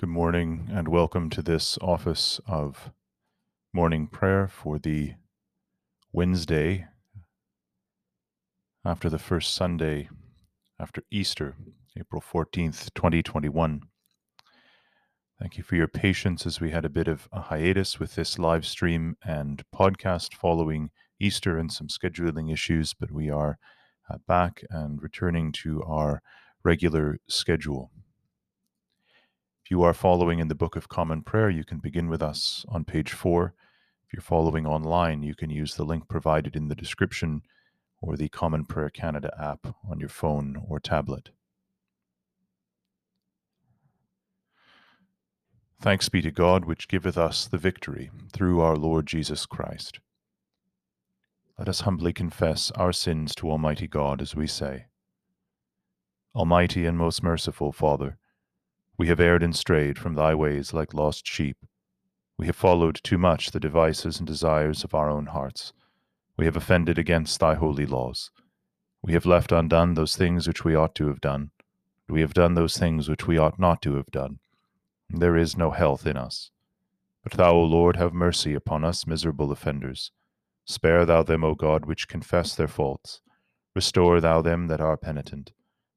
Good morning and welcome to this office of morning prayer for the Wednesday after the first Sunday after Easter, April 14th, 2021. Thank you for your patience as we had a bit of a hiatus with this live stream and podcast following Easter and some scheduling issues, but we are uh, back and returning to our regular schedule. If you are following in the Book of Common Prayer, you can begin with us on page four. If you're following online, you can use the link provided in the description or the Common Prayer Canada app on your phone or tablet. Thanks be to God, which giveth us the victory through our Lord Jesus Christ. Let us humbly confess our sins to Almighty God as we say Almighty and most merciful Father, we have erred and strayed from thy ways like lost sheep. We have followed too much the devices and desires of our own hearts. We have offended against thy holy laws. We have left undone those things which we ought to have done. We have done those things which we ought not to have done. There is no health in us. But thou, O Lord, have mercy upon us, miserable offenders. Spare thou them, O God, which confess their faults. Restore thou them that are penitent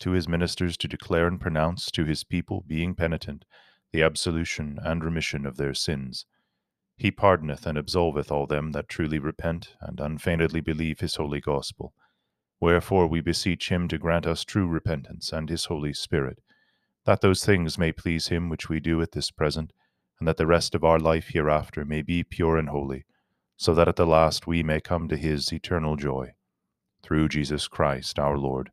to his ministers to declare and pronounce to his people, being penitent, the absolution and remission of their sins. He pardoneth and absolveth all them that truly repent and unfeignedly believe his holy gospel. Wherefore we beseech him to grant us true repentance and his Holy Spirit, that those things may please him which we do at this present, and that the rest of our life hereafter may be pure and holy, so that at the last we may come to his eternal joy. Through Jesus Christ our Lord.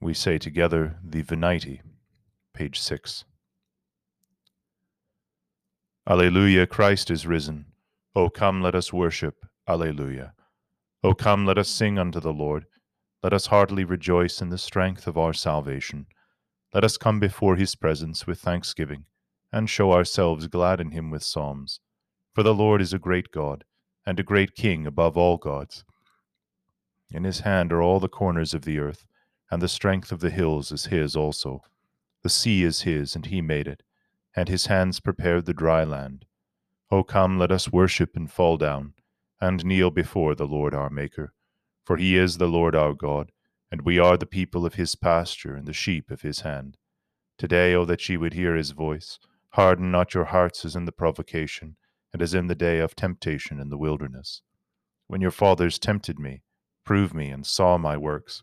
We say together the Venite, page 6. Alleluia, Christ is risen. O come, let us worship. Alleluia. O come, let us sing unto the Lord. Let us heartily rejoice in the strength of our salvation. Let us come before his presence with thanksgiving, and show ourselves glad in him with psalms. For the Lord is a great God, and a great King above all gods. In his hand are all the corners of the earth and the strength of the hills is his also. The sea is his, and he made it, and his hands prepared the dry land. O come, let us worship and fall down, and kneel before the Lord our Maker. For he is the Lord our God, and we are the people of his pasture and the sheep of his hand. Today, O that ye would hear his voice, harden not your hearts as in the provocation, and as in the day of temptation in the wilderness. When your fathers tempted me, proved me, and saw my works,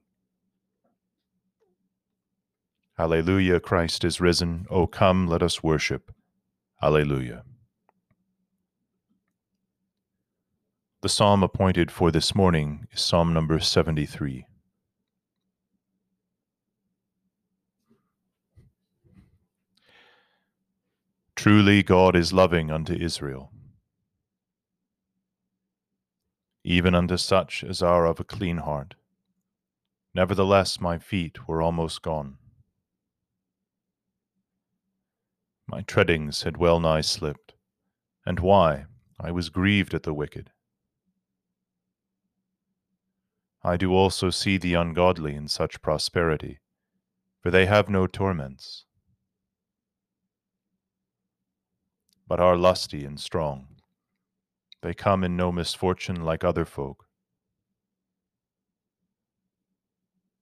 Alleluia, Christ is risen. O come, let us worship. Alleluia. The psalm appointed for this morning is Psalm number 73. Truly, God is loving unto Israel, even unto such as are of a clean heart. Nevertheless, my feet were almost gone. My treadings had well nigh slipped. And why? I was grieved at the wicked. I do also see the ungodly in such prosperity, for they have no torments, but are lusty and strong. They come in no misfortune like other folk.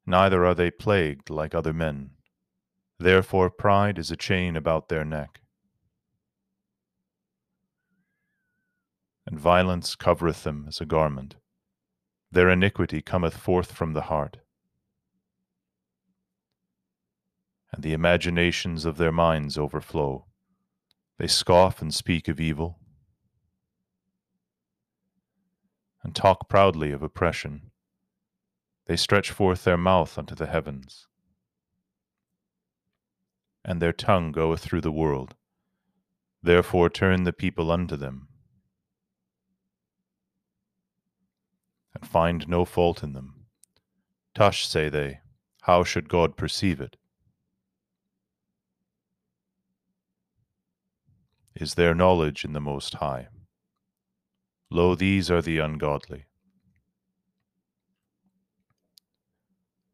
Neither are they plagued like other men. Therefore pride is a chain about their neck. And violence covereth them as a garment. Their iniquity cometh forth from the heart. And the imaginations of their minds overflow. They scoff and speak of evil, and talk proudly of oppression. They stretch forth their mouth unto the heavens, and their tongue goeth through the world. Therefore turn the people unto them, and find no fault in them. Tush, say they, how should God perceive it? is there knowledge in the Most High. Lo, these are the ungodly.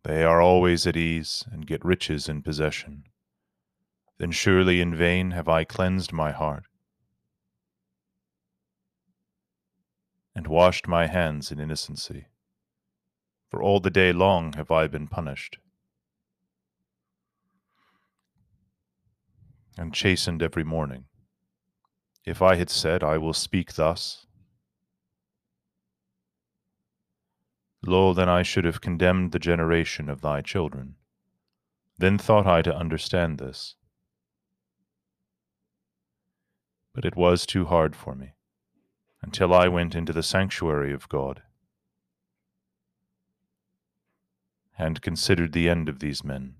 They are always at ease and get riches in possession. Then surely in vain have I cleansed my heart and washed my hands in innocency. For all the day long have I been punished and chastened every morning. If I had said, I will speak thus, lo, then I should have condemned the generation of thy children. Then thought I to understand this. But it was too hard for me, until I went into the sanctuary of God, and considered the end of these men.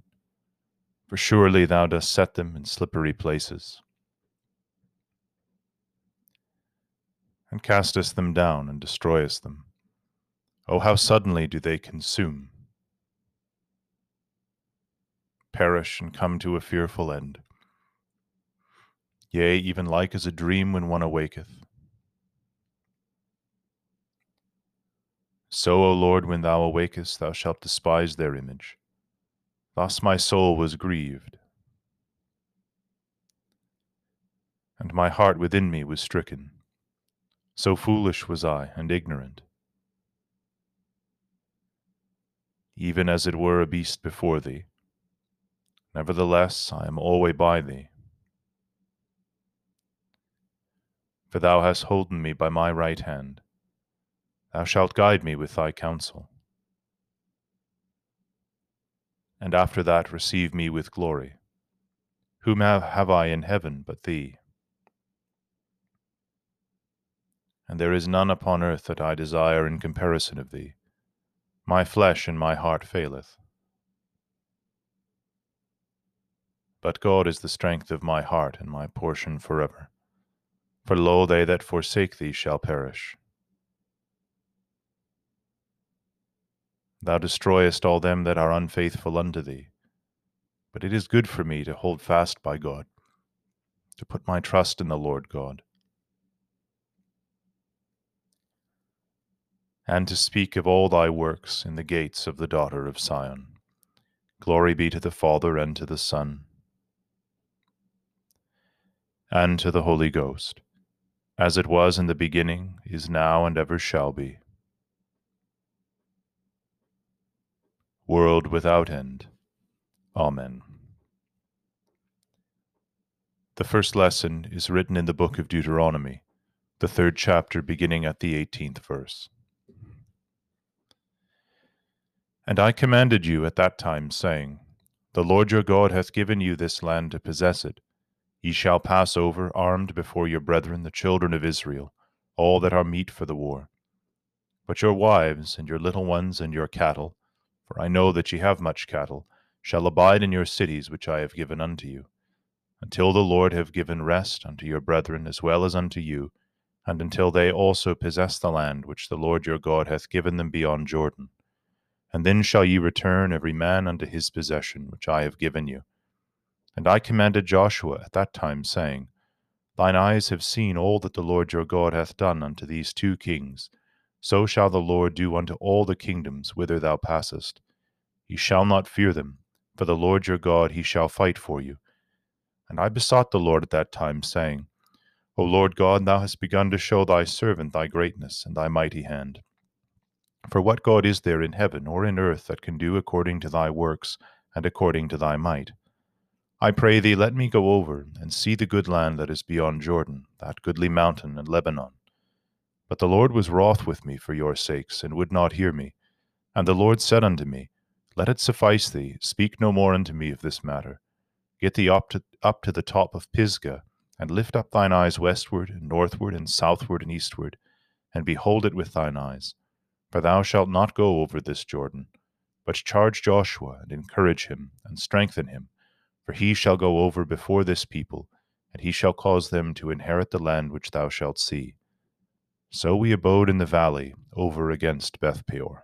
For surely thou dost set them in slippery places. and castest them down and destroyest them. Oh, how suddenly do they consume, perish, and come to a fearful end. Yea, even like as a dream when one awaketh. So, O Lord, when thou awakest, thou shalt despise their image. Thus my soul was grieved, and my heart within me was stricken. So foolish was I and ignorant. Even as it were a beast before thee. Nevertheless, I am alway by thee. For thou hast holden me by my right hand. Thou shalt guide me with thy counsel. And after that receive me with glory. Whom have I in heaven but thee? and there is none upon earth that I desire in comparison of thee. My flesh and my heart faileth. But God is the strength of my heart and my portion forever. For lo, they that forsake thee shall perish. Thou destroyest all them that are unfaithful unto thee. But it is good for me to hold fast by God, to put my trust in the Lord God. and to speak of all thy works in the gates of the daughter of Sion. Glory be to the Father, and to the Son, and to the Holy Ghost, as it was in the beginning, is now, and ever shall be. World without end. Amen. The first lesson is written in the book of Deuteronomy, the third chapter beginning at the eighteenth verse. And I commanded you at that time, saying, The Lord your God hath given you this land to possess it. Ye shall pass over armed before your brethren, the children of Israel, all that are meet for the war. But your wives, and your little ones, and your cattle, for I know that ye have much cattle, shall abide in your cities which I have given unto you, until the Lord have given rest unto your brethren as well as unto you, and until they also possess the land which the Lord your God hath given them beyond Jordan. And then shall ye return every man unto his possession which I have given you. And I commanded Joshua at that time, saying, Thine eyes have seen all that the Lord your God hath done unto these two kings. So shall the Lord do unto all the kingdoms whither thou passest. Ye shall not fear them, for the Lord your God he shall fight for you. And I besought the Lord at that time, saying, O Lord God, thou hast begun to show thy servant thy greatness and thy mighty hand. For what God is there in heaven or in earth that can do according to thy works and according to thy might? I pray thee, let me go over and see the good land that is beyond Jordan, that goodly mountain and Lebanon. But the Lord was wroth with me for your sakes, and would not hear me. And the Lord said unto me, Let it suffice thee, speak no more unto me of this matter. Get thee up to, up to the top of Pisgah, and lift up thine eyes westward, and northward, and southward, and eastward, and behold it with thine eyes. For thou shalt not go over this Jordan, but charge Joshua, and encourage him, and strengthen him for he shall go over before this people, and he shall cause them to inherit the land which thou shalt see. So we abode in the valley over against Beth Peor.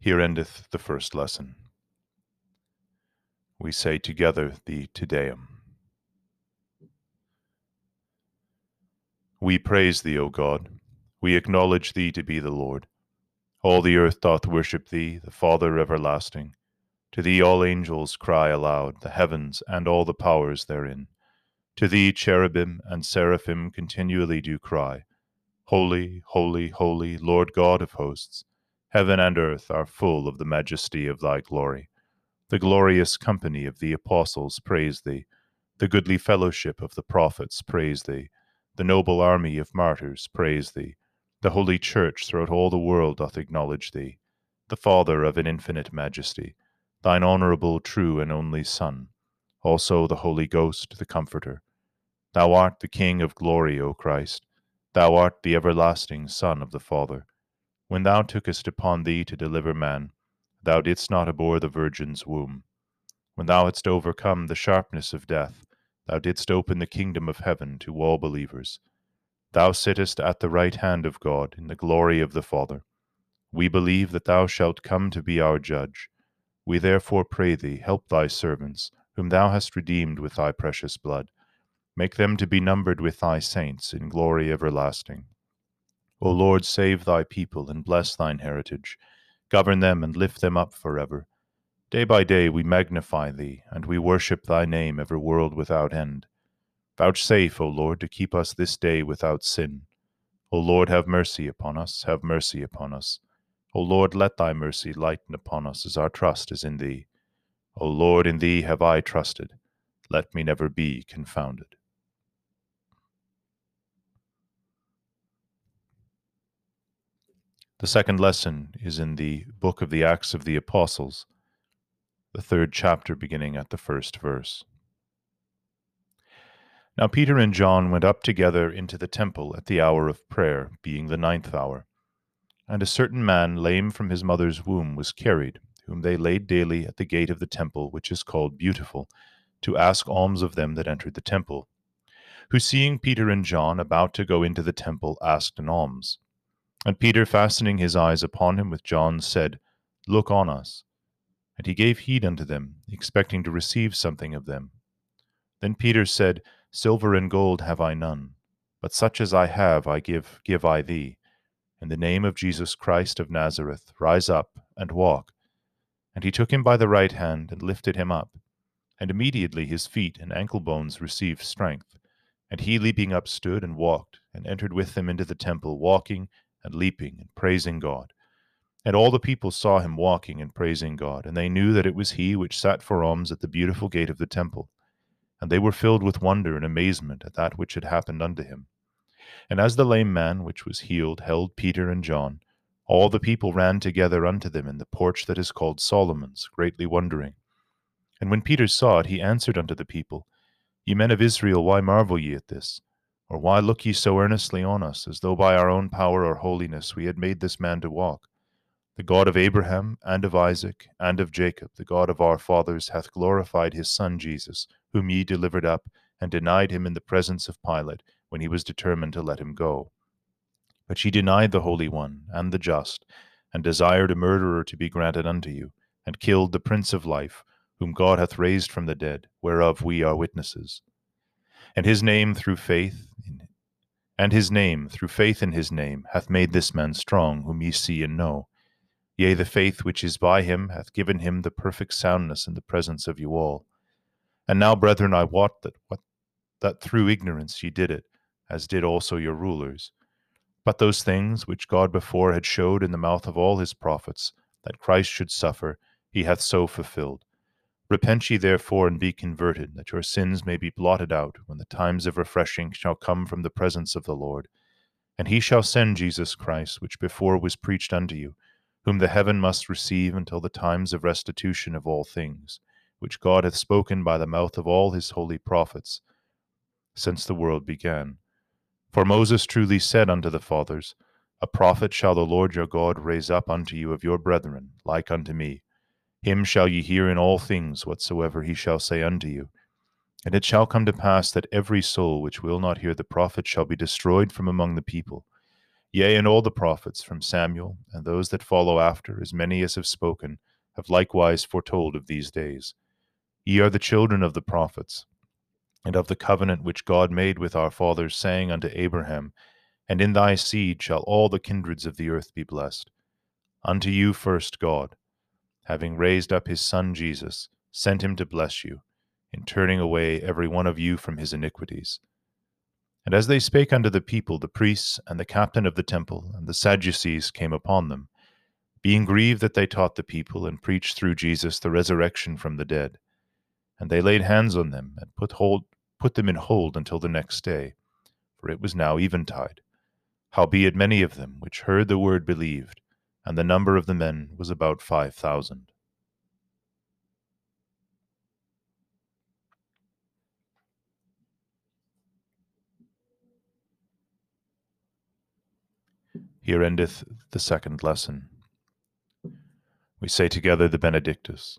Here endeth the first lesson. We say together the Te Deum. We praise thee, O God. We acknowledge thee to be the Lord. All the earth doth worship thee, the Father everlasting. To thee all angels cry aloud, the heavens and all the powers therein. To thee cherubim and seraphim continually do cry, Holy, holy, holy, Lord God of hosts. Heaven and earth are full of the majesty of thy glory. The glorious company of the apostles praise thee. The goodly fellowship of the prophets praise thee. The noble army of martyrs praise thee. The Holy Church throughout all the world doth acknowledge thee, the Father of an infinite majesty, thine honourable, true, and only Son, also the Holy Ghost, the Comforter. Thou art the King of glory, O Christ. Thou art the everlasting Son of the Father. When thou tookest upon thee to deliver man, thou didst not abhor the Virgin's womb. When thou hadst overcome the sharpness of death, thou didst open the kingdom of heaven to all believers. Thou sittest at the right hand of God in the glory of the Father. We believe that thou shalt come to be our judge. We therefore pray thee, help thy servants, whom thou hast redeemed with thy precious blood. Make them to be numbered with thy saints in glory everlasting. O Lord, save thy people and bless thine heritage. Govern them and lift them up forever. Day by day we magnify thee, and we worship thy name ever world without end. Vouchsafe, O Lord, to keep us this day without sin. O Lord, have mercy upon us, have mercy upon us. O Lord, let thy mercy lighten upon us as our trust is in thee. O Lord, in thee have I trusted. Let me never be confounded. The second lesson is in the book of the Acts of the Apostles, the third chapter beginning at the first verse. Now Peter and John went up together into the temple at the hour of prayer, being the ninth hour. And a certain man, lame from his mother's womb, was carried, whom they laid daily at the gate of the temple, which is called Beautiful, to ask alms of them that entered the temple. Who, seeing Peter and John about to go into the temple, asked an alms. And Peter, fastening his eyes upon him with John, said, Look on us. And he gave heed unto them, expecting to receive something of them. Then Peter said, Silver and gold have I none, but such as I have I give give I thee. In the name of Jesus Christ of Nazareth, rise up and walk. And he took him by the right hand and lifted him up. And immediately his feet and ankle bones received strength. And he leaping up stood and walked, and entered with them into the temple, walking and leaping and praising God. And all the people saw him walking and praising God, and they knew that it was he which sat for alms at the beautiful gate of the temple and they were filled with wonder and amazement at that which had happened unto him. And as the lame man which was healed held Peter and John, all the people ran together unto them in the porch that is called Solomon's, greatly wondering. And when Peter saw it, he answered unto the people, Ye men of Israel, why marvel ye at this? Or why look ye so earnestly on us, as though by our own power or holiness we had made this man to walk? The God of Abraham, and of Isaac, and of Jacob, the God of our fathers, hath glorified his Son Jesus, whom ye delivered up, and denied him in the presence of Pilate, when he was determined to let him go. But ye denied the Holy One, and the just, and desired a murderer to be granted unto you, and killed the Prince of Life, whom God hath raised from the dead, whereof we are witnesses. And his name through faith in, and his name through faith in his name hath made this man strong, whom ye see and know. Yea, the faith which is by him hath given him the perfect soundness in the presence of you all. And now, brethren, I wot that what that through ignorance ye did it, as did also your rulers. But those things which God before had showed in the mouth of all his prophets, that Christ should suffer, he hath so fulfilled. Repent ye therefore and be converted, that your sins may be blotted out, when the times of refreshing shall come from the presence of the Lord. And he shall send Jesus Christ, which before was preached unto you, whom the heaven must receive until the times of restitution of all things, which God hath spoken by the mouth of all his holy prophets, since the world began. For Moses truly said unto the fathers, A prophet shall the Lord your God raise up unto you of your brethren, like unto me. Him shall ye hear in all things whatsoever he shall say unto you. And it shall come to pass that every soul which will not hear the prophet shall be destroyed from among the people. Yea, and all the prophets from Samuel, and those that follow after, as many as have spoken, have likewise foretold of these days. Ye are the children of the prophets and of the covenant which God made with our fathers, saying unto Abraham, And in thy seed shall all the kindreds of the earth be blessed. Unto you first God, having raised up his Son Jesus, sent him to bless you, in turning away every one of you from his iniquities. And as they spake unto the people, the priests and the captain of the temple and the Sadducees came upon them, being grieved that they taught the people and preached through Jesus the resurrection from the dead. And they laid hands on them and put hold put them in hold until the next day, for it was now eventide. Howbeit many of them which heard the word believed, and the number of the men was about five thousand. Here endeth the second lesson. We say together the Benedictus.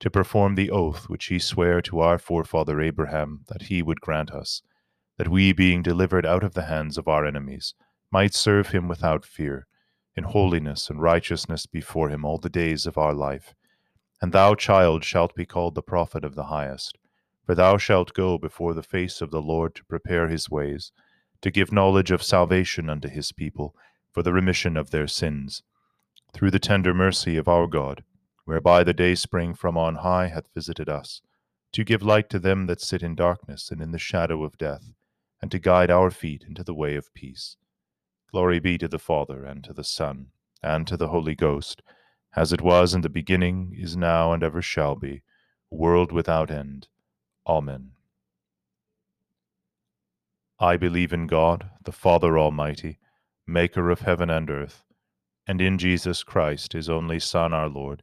to perform the oath which he sware to our forefather Abraham that he would grant us that we, being delivered out of the hands of our enemies, might serve him without fear, in holiness and righteousness before him all the days of our life. And thou, child, shalt be called the prophet of the highest, for thou shalt go before the face of the Lord to prepare his ways, to give knowledge of salvation unto his people, for the remission of their sins, through the tender mercy of our God, whereby the day spring from on high hath visited us, to give light to them that sit in darkness and in the shadow of death and to guide our feet into the way of peace. Glory be to the Father, and to the Son, and to the Holy Ghost, as it was in the beginning, is now, and ever shall be, world without end. Amen. I believe in God, the Father Almighty, maker of heaven and earth, and in Jesus Christ, his only Son, our Lord,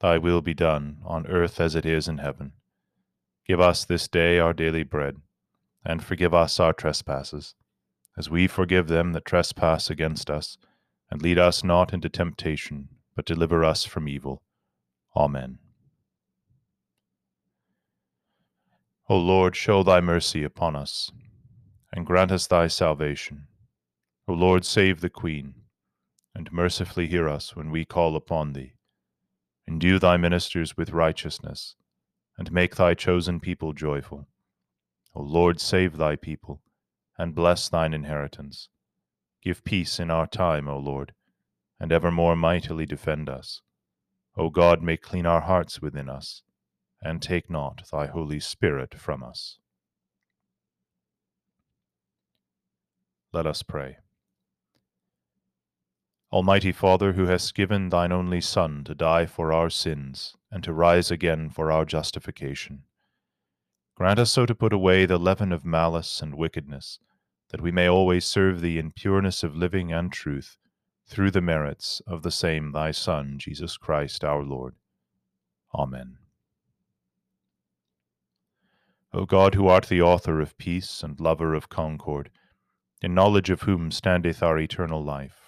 thy will be done, on earth as it is in heaven. Give us this day our daily bread, and forgive us our trespasses, as we forgive them that trespass against us. And lead us not into temptation, but deliver us from evil. Amen. O Lord, show thy mercy upon us, and grant us thy salvation. O Lord, save the Queen, and mercifully hear us when we call upon thee. Endue thy ministers with righteousness, and make thy chosen people joyful. O Lord, save thy people, and bless thine inheritance. Give peace in our time, O Lord, and evermore mightily defend us. O God, make clean our hearts within us and take not thy Holy Spirit from us. Let us pray. Almighty Father, who hast given thine only Son to die for our sins and to rise again for our justification, grant us so to put away the leaven of malice and wickedness, that we may always serve thee in pureness of living and truth, through the merits of the same thy Son, Jesus Christ our Lord. Amen. O God, who art the author of peace and lover of concord, in knowledge of whom standeth our eternal life,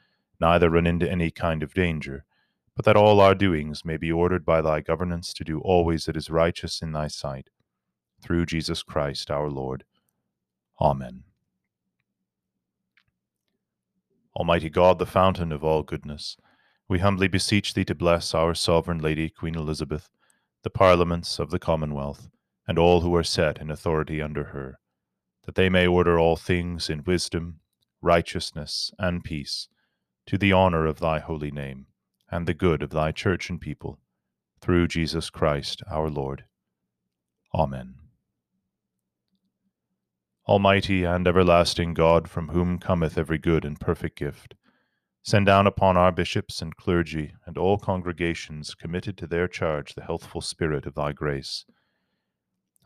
neither run into any kind of danger, but that all our doings may be ordered by thy governance to do always that is righteous in thy sight. Through Jesus Christ our Lord. Amen. Almighty God, the fountain of all goodness, we humbly beseech thee to bless our sovereign Lady, Queen Elizabeth, the parliaments of the Commonwealth, and all who are set in authority under her that they may order all things in wisdom, righteousness, and peace, to the honor of thy holy name, and the good of thy church and people, through Jesus Christ our Lord. Amen. Almighty and everlasting God, from whom cometh every good and perfect gift, send down upon our bishops and clergy and all congregations committed to their charge the healthful spirit of thy grace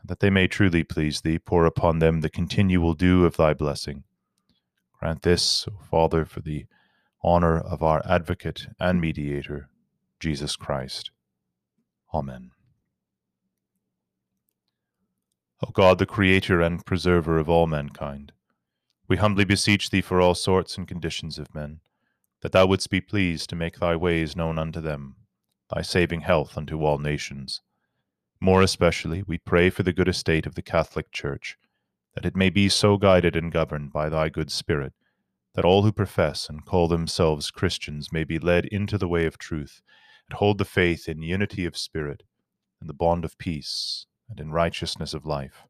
that they may truly please thee, pour upon them the continual dew of thy blessing. Grant this, O Father, for the honor of our advocate and mediator, Jesus Christ. Amen. O God, the Creator and Preserver of all mankind, we humbly beseech thee for all sorts and conditions of men, that thou wouldst be pleased to make thy ways known unto them, thy saving health unto all nations more especially, we pray for the good estate of the Catholic Church, that it may be so guided and governed by thy good Spirit, that all who profess and call themselves Christians may be led into the way of truth, and hold the faith in unity of spirit, and the bond of peace, and in righteousness of life.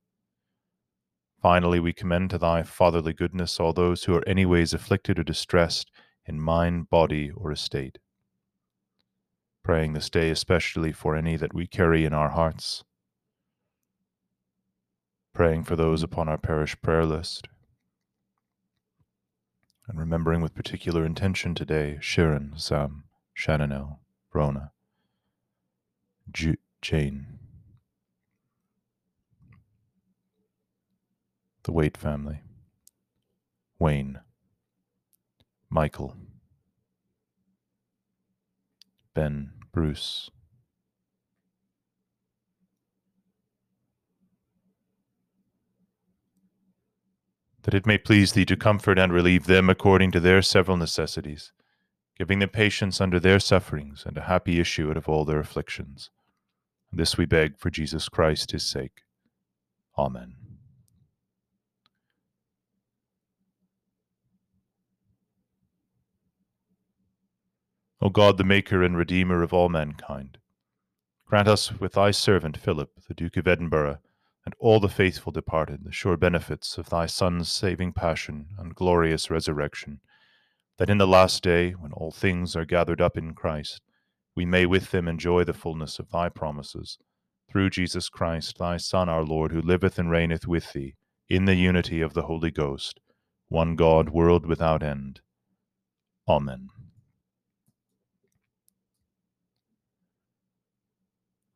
Finally, we commend to thy fatherly goodness all those who are anyways afflicted or distressed in mind, body, or estate. Praying this day especially for any that we carry in our hearts, praying for those upon our parish prayer list, and remembering with particular intention today Sharon, Sam, Shannonel, Rona, Ju- Jane, the Waite family, Wayne, Michael, Ben, Bruce. That it may please thee to comfort and relieve them according to their several necessities, giving them patience under their sufferings and a happy issue out of all their afflictions. This we beg for Jesus Christ his sake. Amen. O God, the Maker and Redeemer of all mankind, grant us with thy servant Philip, the Duke of Edinburgh, and all the faithful departed, the sure benefits of thy Son's saving passion and glorious resurrection, that in the last day, when all things are gathered up in Christ, we may with them enjoy the fullness of thy promises. Through Jesus Christ, thy Son, our Lord, who liveth and reigneth with thee, in the unity of the Holy Ghost, one God, world without end. Amen.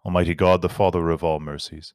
Almighty God, the Father of all mercies,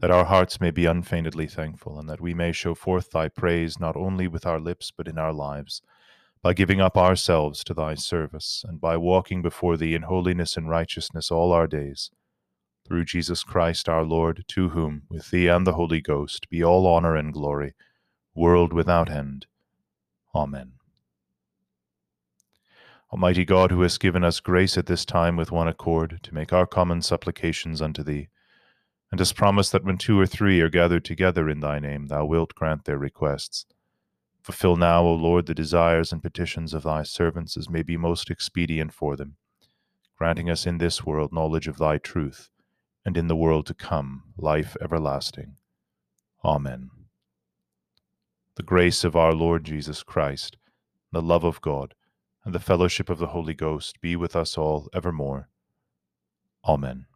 that our hearts may be unfeignedly thankful, and that we may show forth thy praise not only with our lips but in our lives by giving up ourselves to thy service, and by walking before thee in holiness and righteousness all our days. Through Jesus Christ our Lord, to whom, with thee and the Holy Ghost, be all honour and glory, world without end. Amen. Almighty God, who hast given us grace at this time with one accord to make our common supplications unto thee, and hast promised that when two or three are gathered together in thy name, thou wilt grant their requests. Fulfill now, O Lord, the desires and petitions of thy servants as may be most expedient for them, granting us in this world knowledge of thy truth, and in the world to come life everlasting. Amen. The grace of our Lord Jesus Christ, the love of God, and the fellowship of the Holy Ghost be with us all evermore. Amen.